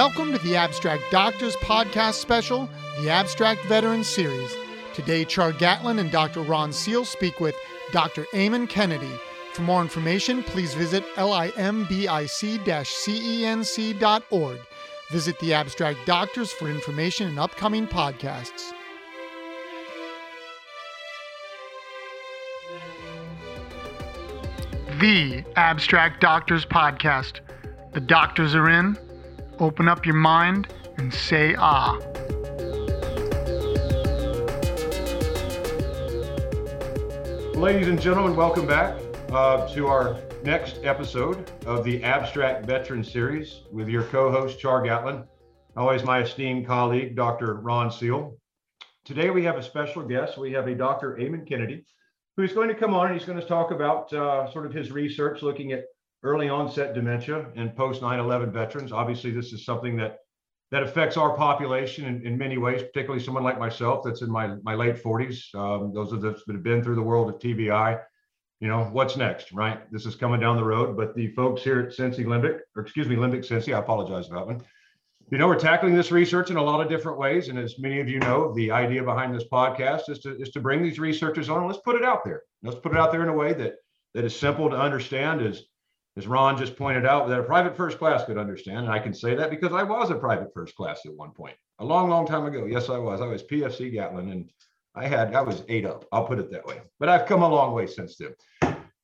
Welcome to the Abstract Doctors podcast special, the Abstract Veterans Series. Today, Char Gatlin and Dr. Ron Seel speak with Dr. Eamonn Kennedy. For more information, please visit limbic-cenc.org. Visit the Abstract Doctors for information and upcoming podcasts. The Abstract Doctors Podcast. The doctors are in. Open up your mind and say ah. Ladies and gentlemen, welcome back uh, to our next episode of the Abstract Veteran Series with your co host, Char Gatlin, always my esteemed colleague, Dr. Ron Seel. Today we have a special guest. We have a Dr. Eamonn Kennedy, who's going to come on and he's going to talk about uh, sort of his research looking at early onset dementia and post 9-11 veterans. Obviously, this is something that that affects our population in, in many ways, particularly someone like myself that's in my, my late 40s. Um, those of us that have been through the world of TBI, you know, what's next, right? This is coming down the road. But the folks here at CENC LIMBIC, or excuse me, LIMBIC-CENC, I apologize about that one. You know, we're tackling this research in a lot of different ways. And as many of you know, the idea behind this podcast is to, is to bring these researchers on. Let's put it out there. Let's put it out there in a way that that is simple to understand, is as Ron just pointed out, that a private first class could understand. And I can say that because I was a private first class at one point, a long, long time ago. Yes, I was. I was PFC Gatlin, and I had I was eight up. I'll put it that way. But I've come a long way since then.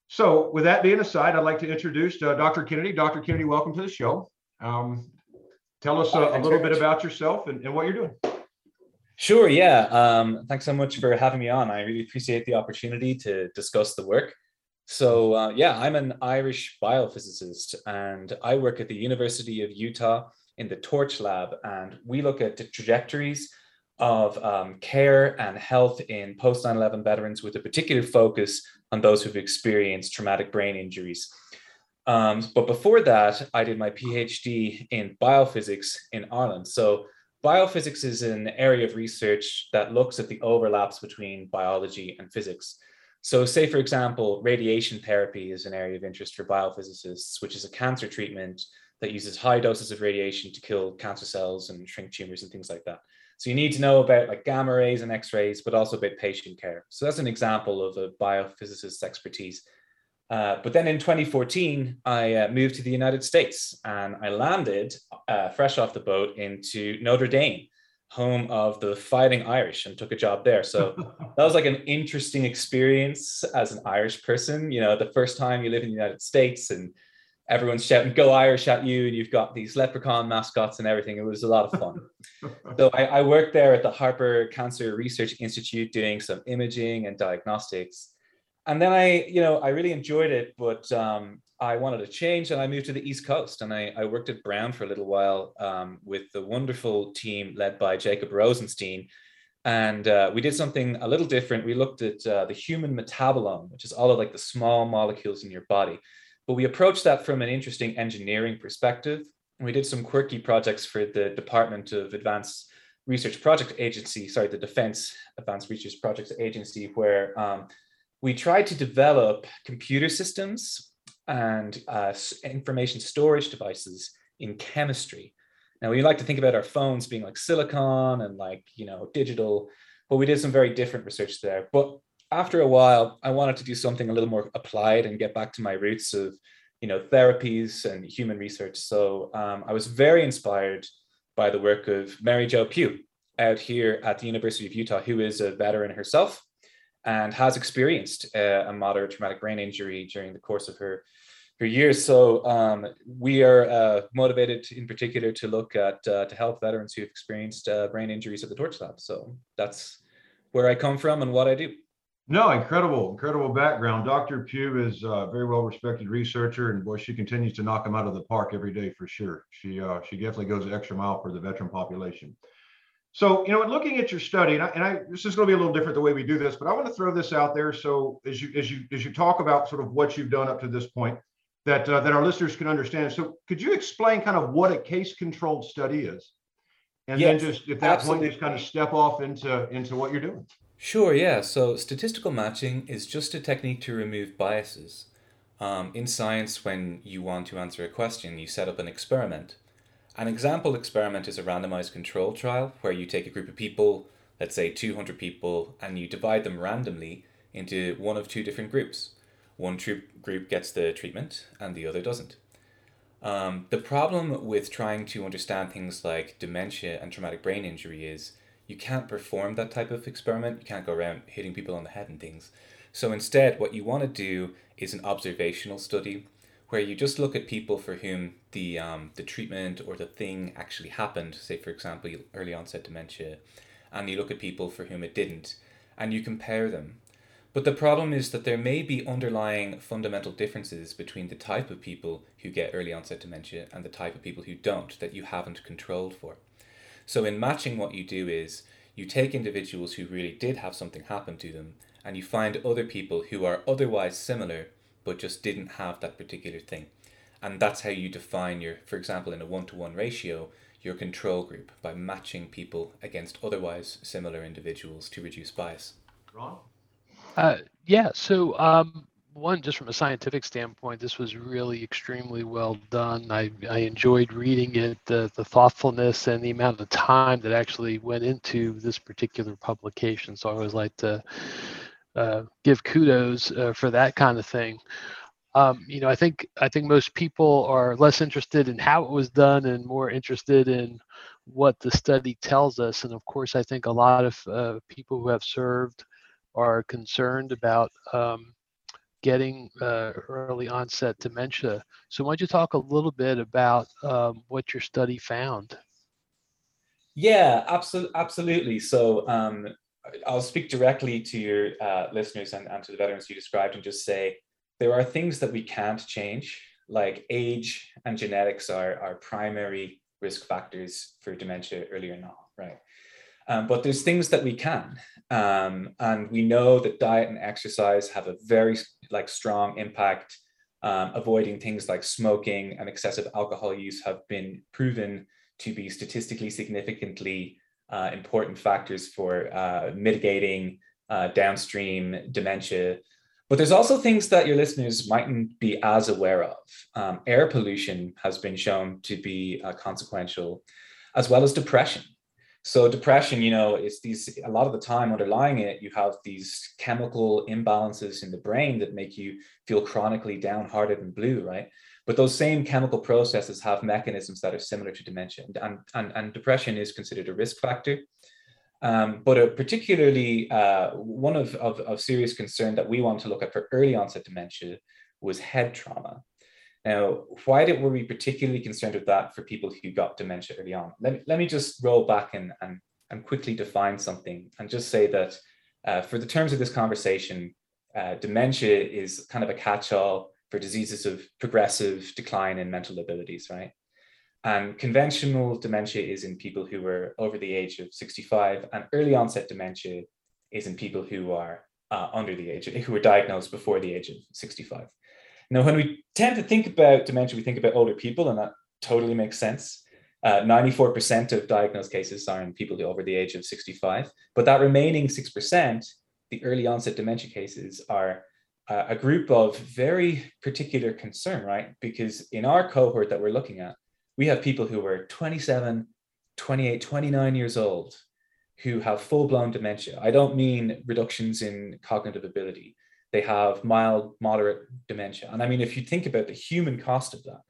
So, with that being aside, I'd like to introduce uh, Dr. Kennedy. Dr. Kennedy, welcome to the show. Um, tell us uh, a little bit about yourself and, and, what you're doing. Sure. Yeah. Um, thanks so much for having me on. I really appreciate the opportunity to discuss the work. So, uh, yeah, I'm an Irish biophysicist and I work at the University of Utah in the Torch Lab. And we look at the trajectories of um, care and health in post 9 11 veterans with a particular focus on those who've experienced traumatic brain injuries. Um, but before that, I did my PhD in biophysics in Ireland. So, biophysics is an area of research that looks at the overlaps between biology and physics. So, say, for example, radiation therapy is an area of interest for biophysicists, which is a cancer treatment that uses high doses of radiation to kill cancer cells and shrink tumors and things like that. So, you need to know about like gamma rays and X rays, but also about patient care. So, that's an example of a biophysicist's expertise. Uh, but then in 2014, I uh, moved to the United States and I landed uh, fresh off the boat into Notre Dame home of the Fighting Irish and took a job there. So that was like an interesting experience as an Irish person. You know, the first time you live in the United States and everyone's shouting "Go Irish" at you, and you've got these leprechaun mascots and everything. It was a lot of fun. so I, I worked there at the Harper Cancer Research Institute doing some imaging and diagnostics. And then I, you know, I really enjoyed it, but um, I wanted to change and I moved to the East Coast and I, I worked at Brown for a little while um, with the wonderful team led by Jacob Rosenstein. And uh, we did something a little different. We looked at uh, the human metabolome, which is all of like the small molecules in your body. But we approached that from an interesting engineering perspective. We did some quirky projects for the Department of Advanced Research Project Agency, sorry, the Defense Advanced Research Projects Agency, where um, we tried to develop computer systems and uh, information storage devices in chemistry. Now we like to think about our phones being like silicon and like you know digital, but we did some very different research there. But after a while, I wanted to do something a little more applied and get back to my roots of you know therapies and human research. So um, I was very inspired by the work of Mary Jo Pugh out here at the University of Utah, who is a veteran herself and has experienced uh, a moderate traumatic brain injury during the course of her her years. So um, we are uh, motivated in particular to look at uh, to help veterans who have experienced uh, brain injuries at the Torch Lab. So that's where I come from and what I do. No, incredible, incredible background. Dr. Pugh is a very well respected researcher, and boy, she continues to knock them out of the park every day for sure. She uh, she definitely goes the extra mile for the veteran population. So, you know, in looking at your study, and I, and I, this is going to be a little different the way we do this, but I want to throw this out there. So, as you as you as you talk about sort of what you've done up to this point, that uh, that our listeners can understand. So, could you explain kind of what a case-controlled study is, and yes, then just at that absolutely. point, just kind of step off into into what you're doing? Sure. Yeah. So, statistical matching is just a technique to remove biases. Um, in science, when you want to answer a question, you set up an experiment An example experiment is a randomized control trial where you take a group of people, let's say 200 people, and you divide them randomly into one of two different groups. One group gets the treatment and the other doesn't. Um, the problem with trying to understand things like dementia and traumatic brain injury is you can't perform that type of experiment. You can't go around hitting people on the head and things. So instead, what you want to do is an observational study where you just look at people for whom the um, the treatment or the thing actually happened. Say, for example, early onset dementia, and you look at people for whom it didn't, and you compare them. But the problem is that there may be underlying fundamental differences between the type of people who get early onset dementia and the type of people who don't that you haven't controlled for. So, in matching, what you do is you take individuals who really did have something happen to them and you find other people who are otherwise similar but just didn't have that particular thing. And that's how you define your, for example, in a one to one ratio, your control group by matching people against otherwise similar individuals to reduce bias. Ron? Uh, yeah. So um, one, just from a scientific standpoint, this was really extremely well done. I, I enjoyed reading it, the, the thoughtfulness and the amount of time that actually went into this particular publication. So I always like to uh, give kudos uh, for that kind of thing. Um, you know, I think I think most people are less interested in how it was done and more interested in what the study tells us. And of course, I think a lot of uh, people who have served are concerned about um, getting uh, early onset dementia. So, why don't you talk a little bit about um, what your study found? Yeah, absolutely. Absolutely. So, um, I'll speak directly to your uh, listeners and, and to the veterans you described and just say there are things that we can't change, like age and genetics are, are primary risk factors for dementia earlier on, right? Um, but there's things that we can. Um, and we know that diet and exercise have a very like strong impact. Um, avoiding things like smoking and excessive alcohol use have been proven to be statistically significantly uh, important factors for uh, mitigating uh, downstream dementia. But there's also things that your listeners mightn't be as aware of. Um, air pollution has been shown to be uh, consequential, as well as depression. So depression, you know, it's these a lot of the time underlying it, you have these chemical imbalances in the brain that make you feel chronically downhearted and blue, right? But those same chemical processes have mechanisms that are similar to dementia, and, and, and depression is considered a risk factor. Um, but a particularly uh, one of, of, of serious concern that we want to look at for early onset dementia was head trauma. Now, why did, were we particularly concerned with that for people who got dementia early on? Let me, let me just roll back and, and, and quickly define something and just say that uh, for the terms of this conversation, uh, dementia is kind of a catch all for diseases of progressive decline in mental abilities, right? And conventional dementia is in people who are over the age of 65, and early onset dementia is in people who are uh, under the age, of who were diagnosed before the age of 65. Now, when we tend to think about dementia, we think about older people, and that totally makes sense. Uh, 94% of diagnosed cases are in people over the age of 65, but that remaining 6%, the early onset dementia cases, are a group of very particular concern, right? Because in our cohort that we're looking at, we have people who are 27, 28, 29 years old who have full blown dementia. I don't mean reductions in cognitive ability they have mild, moderate dementia. And I mean, if you think about the human cost of that,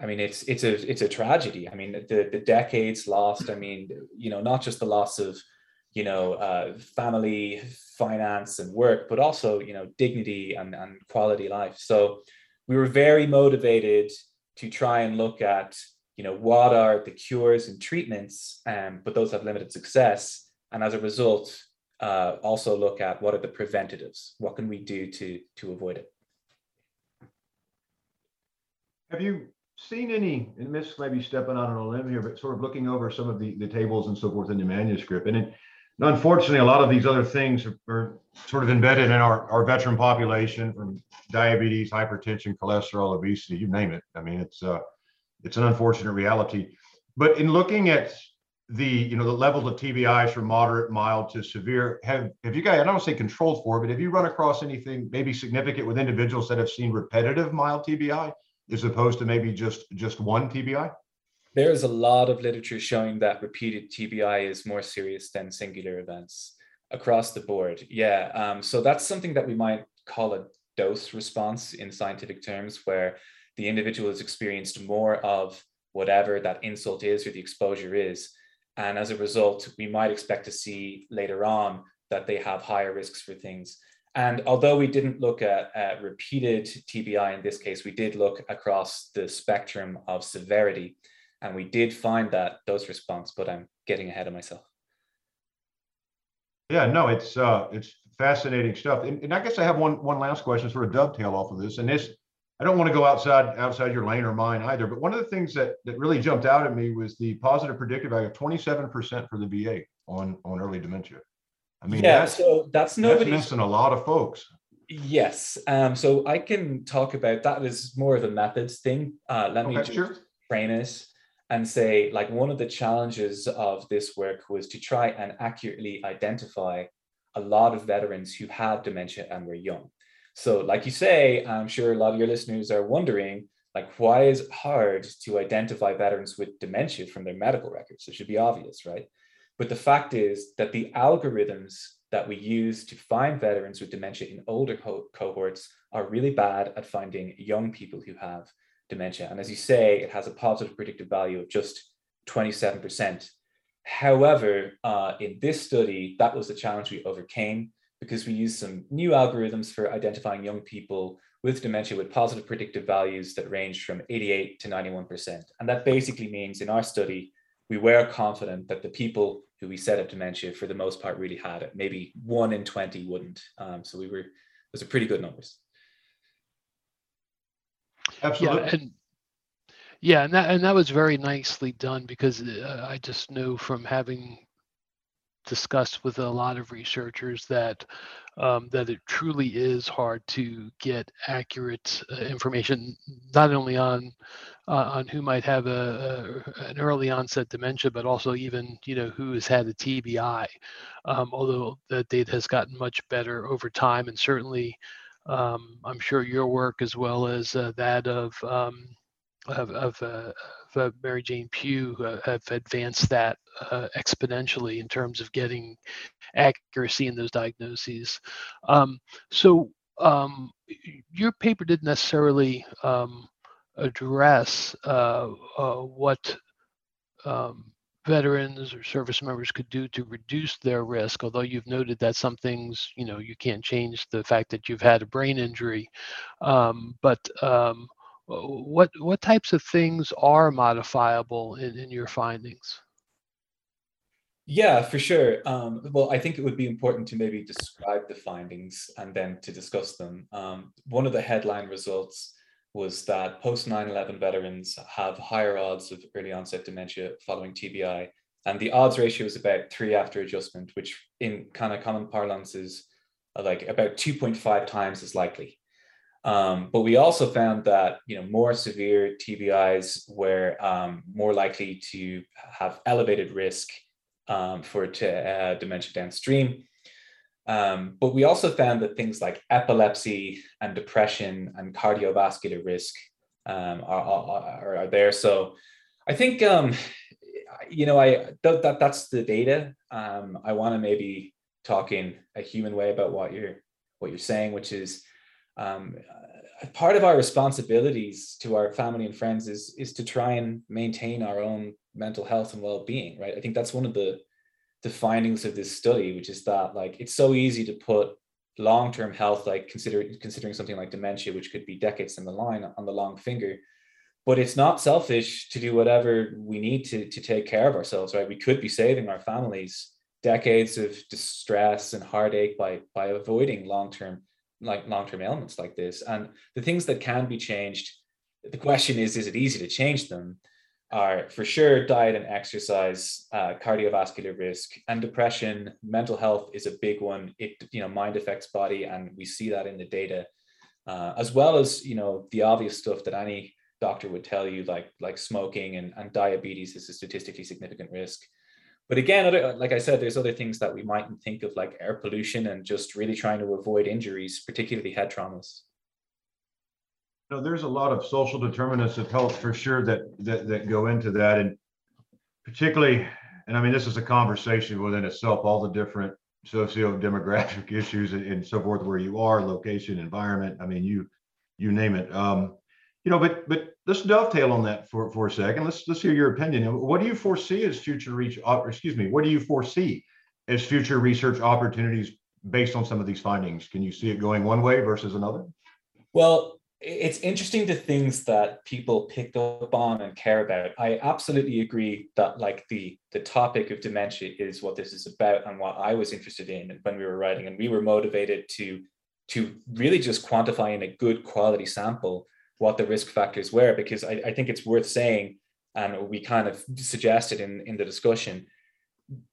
I mean, it's it's a it's a tragedy. I mean, the the decades lost. I mean, you know, not just the loss of, you know, uh, family, finance, and work, but also you know dignity and and quality life. So we were very motivated to try and look at you know what are the cures and treatments, um, but those have limited success. And as a result, uh, also look at what are the preventatives? What can we do to, to avoid it? Have you seen any, and this maybe stepping out on a limb here, but sort of looking over some of the, the tables and so forth in the manuscript. And it, unfortunately, a lot of these other things are, are, sort of embedded in our, our veteran population from diabetes, hypertension, cholesterol, obesity, you name it. I mean, it's uh, it's an unfortunate reality. But in looking at the you know the levels of TBIs from moderate, mild to severe. Have have you guys? I don't say controlled for, but have you run across anything maybe significant with individuals that have seen repetitive mild TBI as opposed to maybe just just one TBI? There's a lot of literature showing that repeated TBI is more serious than singular events across the board. Yeah. Um, so that's something that we might call a dose response in scientific terms, where the individual has experienced more of whatever that insult is or the exposure is. And as a result, we might expect to see later on that they have higher risks for things. And although we didn't look at, at repeated TBI in this case, we did look across the spectrum of severity. And we did find that dose response, but I'm getting ahead of myself. Yeah, no, it's uh, it's fascinating stuff. And, and I guess I have one one last question, sort of dovetail off of this. And this, I don't want to go outside outside your lane or mine either. But one of the things that that really jumped out at me was the positive predictive value of 27% for the VA on on early dementia. I mean, yeah, that's, so that's nobody missing a lot of folks. Yes. Um, so I can talk about that is more of a methods thing. Uh, let okay, me sure. train it and say like one of the challenges of this work was to try and accurately identify a lot of veterans who had dementia and were young. So like you say, I'm sure a lot of your listeners are wondering like why is it hard to identify veterans with dementia from their medical records? It should be obvious, right? But the fact is that the algorithms that we use to find veterans with dementia in older co- cohorts are really bad at finding young people who have dementia. And as you say, it has a positive predictive value of just 27%. However, uh, in this study, that was the challenge we overcame because we used some new algorithms for identifying young people with dementia with positive predictive values that range from 88 to 91%. And that basically means in our study, we were confident that the people who we said had dementia for the most part really had it. Maybe one in 20 wouldn't. Um, so we were, those are pretty good numbers. Absolutely. Yeah, and, yeah, and that and that was very nicely done because uh, I just know from having discussed with a lot of researchers that um, that it truly is hard to get accurate uh, information, not only on uh, on who might have a, a, an early onset dementia, but also even you know who has had a TBI. Um, although the data has gotten much better over time, and certainly um, I'm sure your work as well as uh, that of um, of, of, uh, of uh, Mary Jane Pugh uh, have advanced that uh, exponentially in terms of getting accuracy in those diagnoses. Um, so um, your paper didn't necessarily um, address what um, veterans or service members could do to reduce their risk although you've noted that some things you know you can't change the fact that you've had a brain injury. Um, but um, what what types of things are modifiable in, in your findings? Yeah for sure. Um, well i think it would be important to maybe describe the findings and then to discuss them. Um, one of the headline results was that post 9-11 veterans have higher odds of early onset dementia following TBI. And the odds ratio is about three after adjustment, which in kind of common parlance is uh, like about 2.5 times as likely. Um, but we also found that you know more severe TBIs were um, more likely to have elevated risk um, for uh, dementia downstream. Um, but we also found that things like epilepsy and depression and cardiovascular risk um, are, are, are, there. So I think, um, you know, I th- that that's the data. Um, I want to maybe talk in a human way about what you're what you're saying, which is um, part of our responsibilities to our family and friends is is to try and maintain our own mental health and well-being. Right. I think that's one of the the findings of this study, which is that like it's so easy to put long-term health, like considering considering something like dementia, which could be decades in the line on the long finger. But it's not selfish to do whatever we need to to take care of ourselves, right? We could be saving our families decades of distress and heartache by by avoiding long-term like long-term ailments like this. And the things that can be changed, the question is, is it easy to change them? Are for sure diet and exercise, uh, cardiovascular risk, and depression. Mental health is a big one. It you know mind affects body, and we see that in the data, uh, as well as you know the obvious stuff that any doctor would tell you, like like smoking and, and diabetes is a statistically significant risk. But again, other, like I said, there's other things that we mightn't think of, like air pollution and just really trying to avoid injuries, particularly head traumas. There's a lot of social determinants of health for sure that that that go into that, and particularly, and I mean, this is a conversation within itself. All the different socio-demographic issues and, and so forth, where you are, location, environment. I mean, you you name it. Um, you know, but but let's dovetail on that for for a second. Let's let's hear your opinion. What do you foresee as future reach? Excuse me, what do you foresee as future research opportunities based on some of these findings? Can you see it going one way versus another? Well, it's interesting the things that people pick up on and care about. I absolutely agree that like the the topic of dementia is what this is about and what I was interested in when we were writing, and we were motivated to to really just quantify in a good quality sample what the risk factors were, because I, I think it's worth saying, and we kind of suggested in in the discussion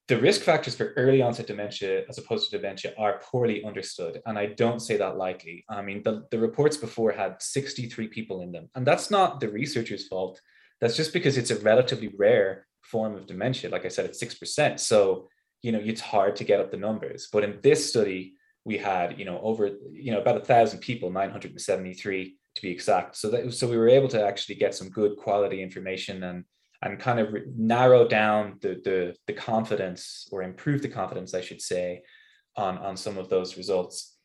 the risk factors for early onset dementia as opposed to dementia are poorly understood. And I don't say that lightly. I mean, the, the reports before had 63 people in them. And that's not the researcher's fault. That's just because it's a relatively rare form of dementia. Like I said, it's 6%. So, you know, it's hard to get up the numbers. But in this study, we had, you know, over, you know, about a thousand people, 973 to be exact. So that, so we were able to actually get some good quality information and and kind of narrow down the, the, the confidence or improve the confidence, I should say, on, on some of those results.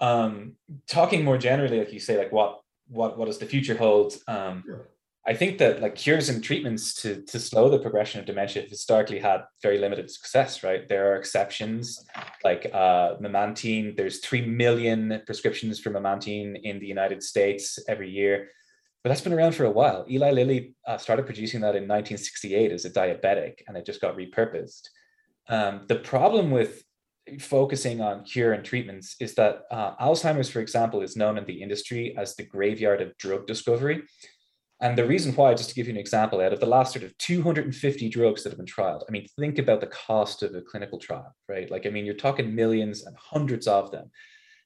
Um, talking more generally, like you say, like what what what does the future hold? Um, yeah. I think that like cures and treatments to to slow the progression of dementia have historically had very limited success. Right, there are exceptions like uh, memantine. There's three million prescriptions for memantine in the United States every year but that's been around for a while. Eli Lilly uh, started producing that in 1968 as a diabetic, and it just got repurposed. Um, the problem with focusing on cure and treatments is that uh, Alzheimer's, for example, is known in the industry as the graveyard of drug discovery. And the reason why, just to give you an example, out of the last sort of 250 drugs that have been trialed, I mean, think about the cost of a clinical trial, right? Like, I mean, you're talking millions and hundreds of them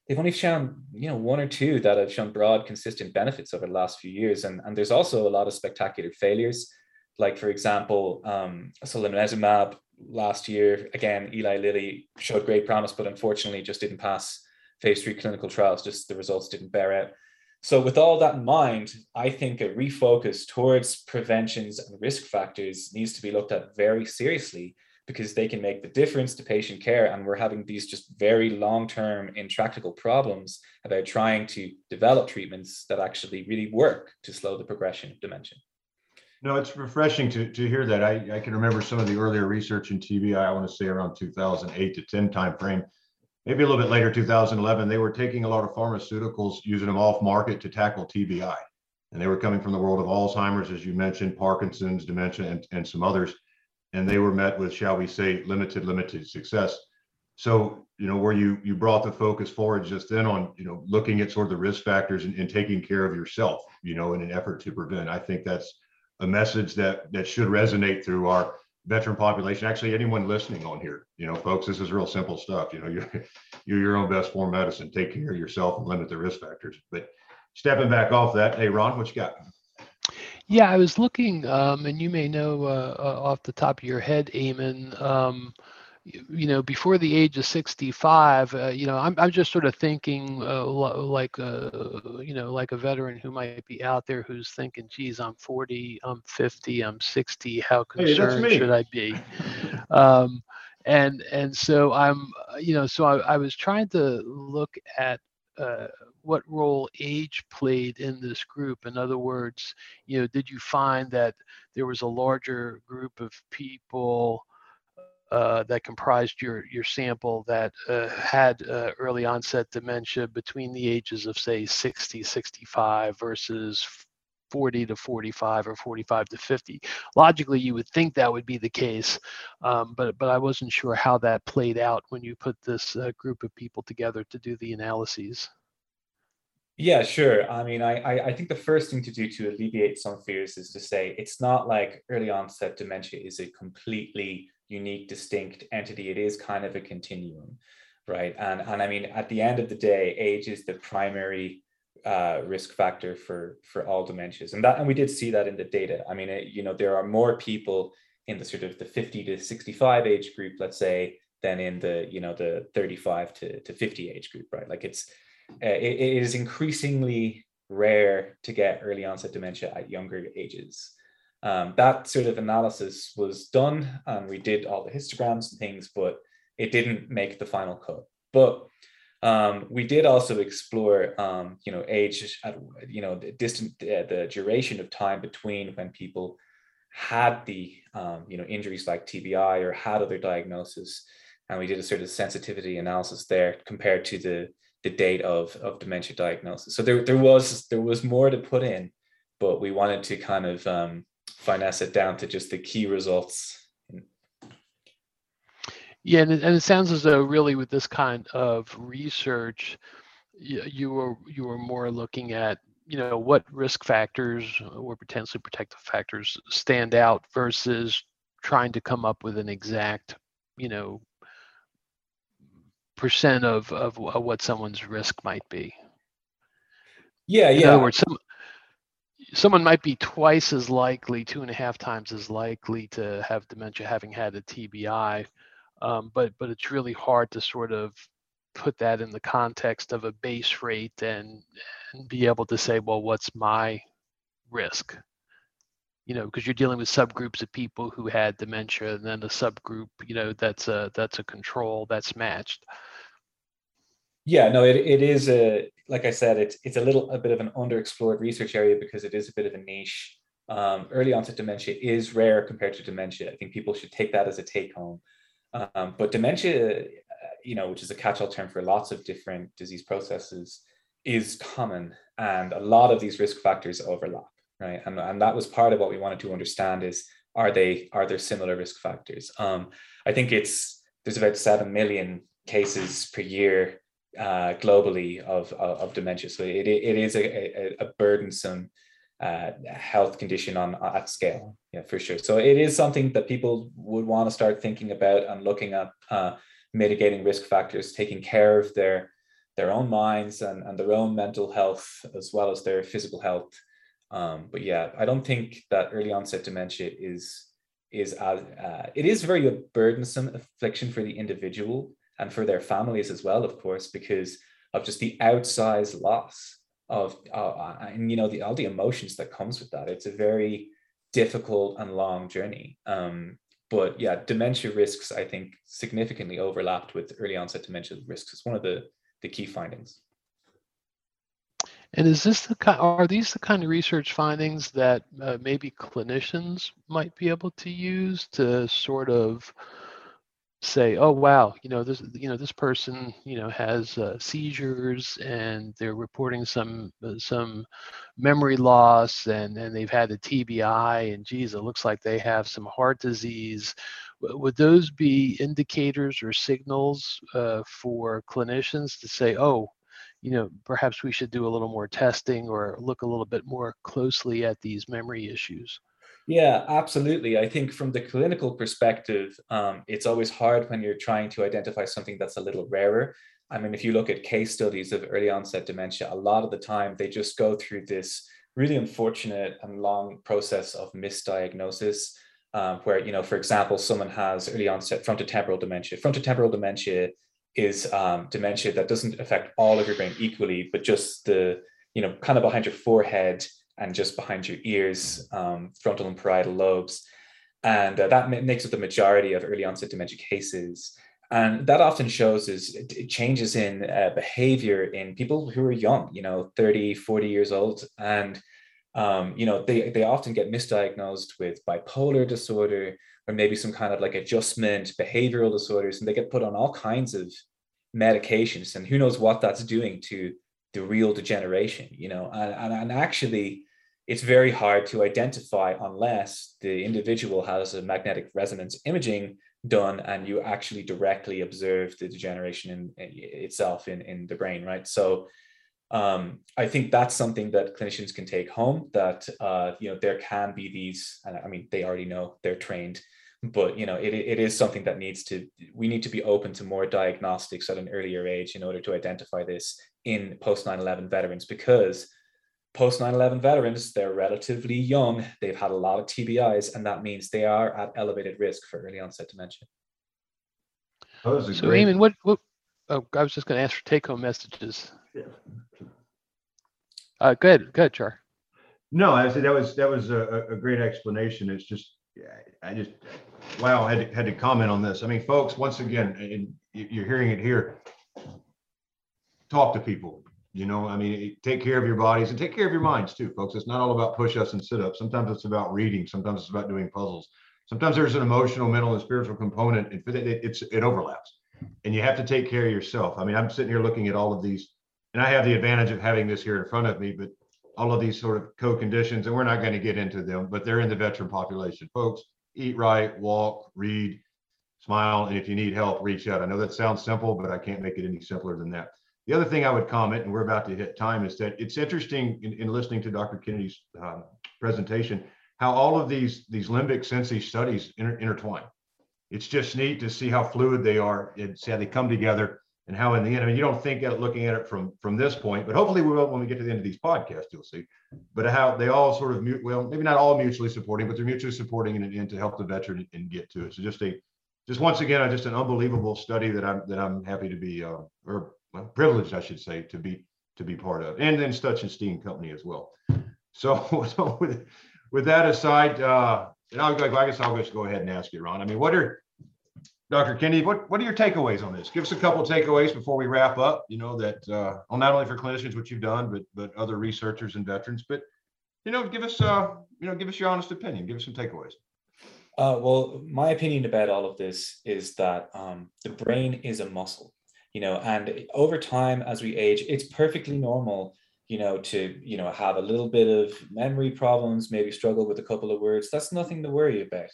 they've only shown you know one or two that have shown broad consistent benefits over the last few years. And, and there's also a lot of spectacular failures. Like for example um, solanezumab last year again eli lilly showed great promise but unfortunately just didn't pass phase three clinical trials. Just the results didn't bear out. So with all that in mind i think a refocus towards preventions and risk factors needs to be looked at very seriously because they can make the difference to patient care. And we're having these just very long term, intractable problems about trying to develop treatments that actually really work to slow the progression of dementia. No, it's refreshing to, to hear that. I, I can remember some of the earlier research in TBI, I want to say around 2008 to 10 timeframe, maybe a little bit later, 2011. They were taking a lot of pharmaceuticals, using them off market to tackle TBI. And they were coming from the world of Alzheimer's, as you mentioned, Parkinson's, dementia, and, and some others and they were met with, shall we say, limited, limited success. So, you know, where you you brought the focus forward just then on, you know, looking at sort of the risk factors and, and taking care of yourself, you know, in an effort to prevent. I think that's a message that that should resonate through our veteran population. Actually, anyone listening on here, you know, folks, this is real simple stuff. You know, you're you're your own best form medicine. Take care of yourself and limit the risk factors. But stepping back off that, hey Ron, what you got? Yeah, I was looking, um, and you may know uh, uh, off the top of your head, Eamonn. Um, you, you know, before the age of 65, uh, you know, I'm I'm just sort of thinking uh, like uh, you know, like a veteran who might be out there who's thinking, "Geez, I'm 40, I'm 50, I'm 60. How concerned hey, should I be?" um, and and so I'm, you know, so I, I was trying to look at uh, what role age played in this group. In other words, you know, did you find that there was a larger group of people uh, that comprised your your sample that uh, had uh, early onset dementia between the ages of say 60 65 versus 40 to 45 or 45 to 50 logically you would think that would be the case um, but but i wasn't sure how that played out when you put this uh, group of people together to do the analyses yeah, sure. I mean, I, I, I think the first thing to do to alleviate some fears is to say it's not like early onset dementia is a completely unique, distinct entity. It is kind of a continuum, right? And and I mean, at the end of the day, age is the primary uh, risk factor for for all dementias, and that and we did see that in the data. I mean, it, you know, there are more people in the sort of the 50 to 65 age group, let's say, than in the you know the 35 to, to 50 age group, right? Like it's uh, it, it is increasingly rare to get early onset dementia at younger ages. Um, that sort of analysis was done, and we did all the histograms and things, but it didn't make the final cut. But um, we did also explore, um, you know, age, at, you know, the distant, uh, the duration of time between when people had the, um, you know, injuries like TBI or had other diagnosis, and we did a sort of sensitivity analysis there compared to the the date of of dementia diagnosis. So there there was there was more to put in, but we wanted to kind of um, finesse it down to just the key results yeah, and it, and it sounds as though really with this kind of research, you, you were you were more looking at you know what risk factors or potentially protective factors stand out versus trying to come up with an exact you know percent of of, what someone's risk might be. Yeah, yeah. In other words, some someone might be twice as likely, two and a half times as likely to have dementia having had a TBI um, but but it's really hard to sort of put that in the context of a base rate and, and be able to say, well, what's my risk? You know, because you're dealing with subgroups of people who had dementia, and then a subgroup, you know, that's a that's a control that's matched. Yeah, no, it, it is a like I said, it's it's a little a bit of an underexplored research area because it is a bit of a niche. Um, early onset dementia is rare compared to dementia. I think people should take that as a take home. Um, but dementia, you know, which is a catch-all term for lots of different disease processes, is common, and a lot of these risk factors overlap, right? And, and that was part of what we wanted to understand is are they are there similar risk factors? Um, I think it's there's about seven million cases per year uh, globally of, of, of dementia, so it it is a, a, a burdensome uh, health condition on at scale. Yeah, for sure. So it is something that people would want to start thinking about and looking at uh, mitigating risk factors, taking care of their their own minds and, and their own mental health as well as their physical health. Um, but yeah, I don't think that early onset dementia is is as uh, it is very a burdensome affliction for the individual and for their families as well, of course, because of just the outsized loss of uh, and you know the all the emotions that comes with that. It's a very difficult and long journey. Um, but yeah dementia risks i think significantly overlapped with early onset dementia risks. It's one of the the key findings and is this the kind are these the kind of research findings that uh, maybe clinicians might be able to use to sort of say, oh wow, you know this, you know this person, you know has uh, seizures and they're reporting some uh, some memory loss and and they've had a TBI and geez, it looks like they have some heart disease. Would those be indicators or signals uh, for clinicians to say, oh, you know, perhaps we should do a little more testing or look a little bit more closely at these memory issues? Yeah, absolutely. I think from the clinical perspective, um, it's always hard when you're trying to identify something that's a little rarer. I mean, if you look at case studies of early onset dementia, a lot of the time they just go through this really unfortunate and long process of misdiagnosis. Um, where, you know, for example, someone has early onset frontotemporal dementia. Frontotemporal dementia is um, dementia that doesn't affect all of your brain equally, but just the, you know, kind of behind your forehead and just behind your ears, um, frontal and parietal lobes. And uh, that makes up the majority of early onset dementia cases. And that often shows is changes in uh, behavior in people who are young, you know, 30, 40 years old. And, um, you know, they, they often get misdiagnosed with bipolar disorder or maybe some kind of like adjustment behavioral disorders. And they get put on all kinds of medications. And who knows what that's doing to the real degeneration, you know, and, and, and actually it's very hard to identify unless the individual has a magnetic resonance imaging done and you actually directly observe the degeneration in, in itself in, in the brain, right? So um, I think that's something that clinicians can take home that, uh, you know, there can be these, and I mean, they already know they're trained, but, you know, it, it is something that needs to, we need to be open to more diagnostics at an earlier age in order to identify this in post 9-11 veterans because post 9-11 veterans they're relatively young they've had a lot of tbis and that means they are at elevated risk for early onset dementia so great... Eamonn, what, what oh, i was just going to ask for take-home messages yeah. Uh, good, good, Char. No, I said that was that was a, a great explanation. It's just I just wow, I had to, had to comment on this. I mean, folks, once again, and you're hearing it here. Talk to people. You know, I mean, take care of your bodies and take care of your minds too, folks. It's not all about push-ups and sit-ups. Sometimes it's about reading. Sometimes it's about doing puzzles. Sometimes there's an emotional, mental, and spiritual component. It, it, it's it overlaps, and you have to take care of yourself. I mean, I'm sitting here looking at all of these, and I have the advantage of having this here in front of me, but all of these sort of co-conditions, and we're not going to get into them, but they're in the veteran population. Folks, eat right, walk, read, smile, and if you need help, reach out. I know that sounds simple, but I can't make it any simpler than that. The other thing I would comment, and we're about to hit time, is that it's interesting in, in listening to Dr. Kennedy's um, presentation how all of these these limbic sensory studies inter- intertwine. It's just neat to see how fluid they are and see how they come together and how in the end, I mean, you don't think at looking at it from from this point, but hopefully we will when we get to the end of these podcasts, you'll see. But how they all sort of mute, well, maybe not all mutually supporting, but they're mutually supporting and, and to help the veteran and get to it. So just a just once again, just an unbelievable study that I'm that I'm happy to be uh, or well, privileged, I should say, to be to be part of, and then Stutch and Steam Company as well. So, so with with that aside, uh, and I'll, I guess I'll just go ahead and ask you, Ron. I mean, what are Dr. Kennedy, what, what are your takeaways on this? Give us a couple of takeaways before we wrap up. You know that uh, well, not only for clinicians, what you've done, but but other researchers and veterans. But you know, give us uh, you know, give us your honest opinion. Give us some takeaways. Uh, well, my opinion about all of this is that um, the brain is a muscle, you know, and over time as we age, it's perfectly normal, you know, to you know have a little bit of memory problems, maybe struggle with a couple of words. That's nothing to worry about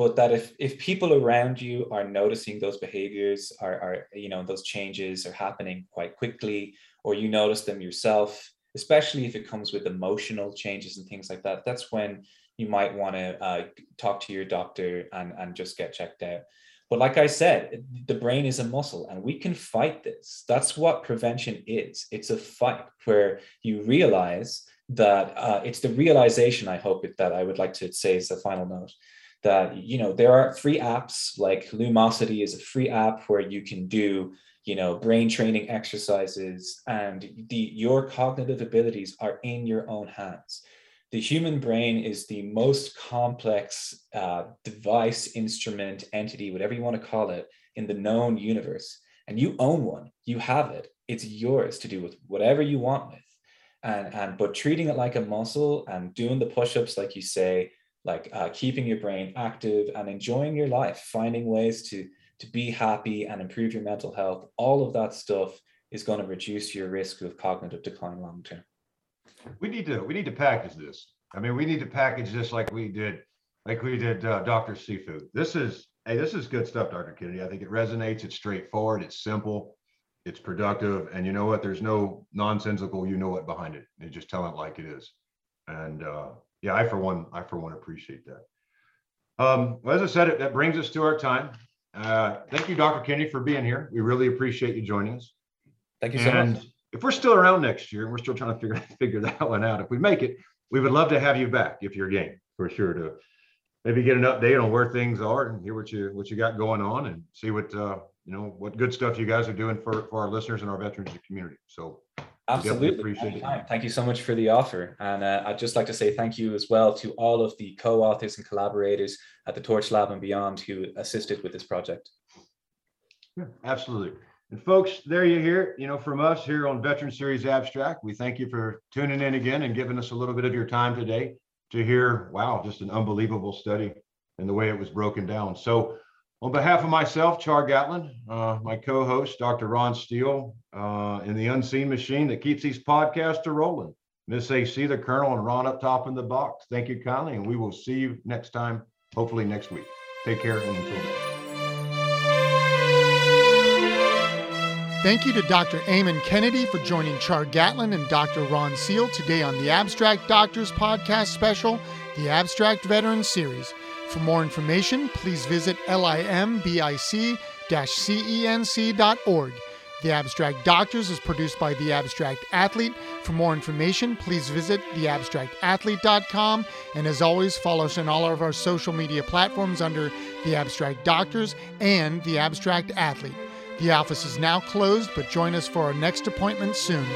but that if if people around you are noticing those behaviors are, are you know those changes are happening quite quickly or you notice them yourself especially if it comes with emotional changes and things like that that's when you might want to uh, talk to your doctor and and just get checked out. But like i said the brain is a muscle and we can fight this. That's what prevention is. It's a fight where you realize that uh, it's the realization i hope that i would like to say is the final note that you know there are free apps like lumosity is a free app where you can do you know brain training exercises and the your cognitive abilities are in your own hands. The human brain is the most complex uh, device instrument entity whatever you want to call it in the known universe. And you own one. You have it. It's yours to do with whatever you want with. And and but treating it like a muscle and doing the push-ups like you say like uh, keeping your brain active and enjoying your life, finding ways to to be happy and improve your mental health. All of that stuff is going to reduce your risk of cognitive decline long term. We need to we need to package this. I mean, we need to package this like we did like we did uh, Dr. Seafood. This is hey, this is good stuff, Dr. Kennedy. I think it resonates. It's straightforward. It's simple. It's productive. And you know what? There's no nonsensical. You know what behind it. They just tell it like it is. And uh, yeah, I for one, I for one appreciate that. Um, well, as I said, that brings us to our time. Uh, thank you, Dr. Kennedy, for being here. We really appreciate you joining us. Thank you so and much. If we're still around next year, and we're still trying to figure figure that one out, if we make it, we would love to have you back if you're game for sure to maybe get an update on where things are and hear what you what you got going on and see what uh, you know what good stuff you guys are doing for for our listeners and our veterans community. So Absolutely. Appreciate it. Thank you so much for the offer. And uh, I'd just like to say thank you as well to all of the co authors and collaborators at the Torch Lab and beyond who assisted with this project. Yeah, absolutely. And folks, there you hear, you know, from us here on Veteran Series Abstract, we thank you for tuning in again and giving us a little bit of your time today to hear, wow, just an unbelievable study and the way it was broken down. So on behalf of myself, Char Gatlin, uh, my co-host, Dr. Ron Steele, uh, and the unseen machine that keeps these podcasts a rolling, Miss AC, the Colonel, and Ron up top in the box. Thank you kindly, and we will see you next time, hopefully next week. Take care, and until then. Thank you to Dr. Eamonn Kennedy for joining Char Gatlin and Dr. Ron Seel today on the Abstract Doctors podcast special, the Abstract Veteran Series. For more information, please visit limbic-cenc.org. The Abstract Doctors is produced by The Abstract Athlete. For more information, please visit theabstractathlete.com. And as always, follow us on all of our social media platforms under The Abstract Doctors and The Abstract Athlete. The office is now closed, but join us for our next appointment soon.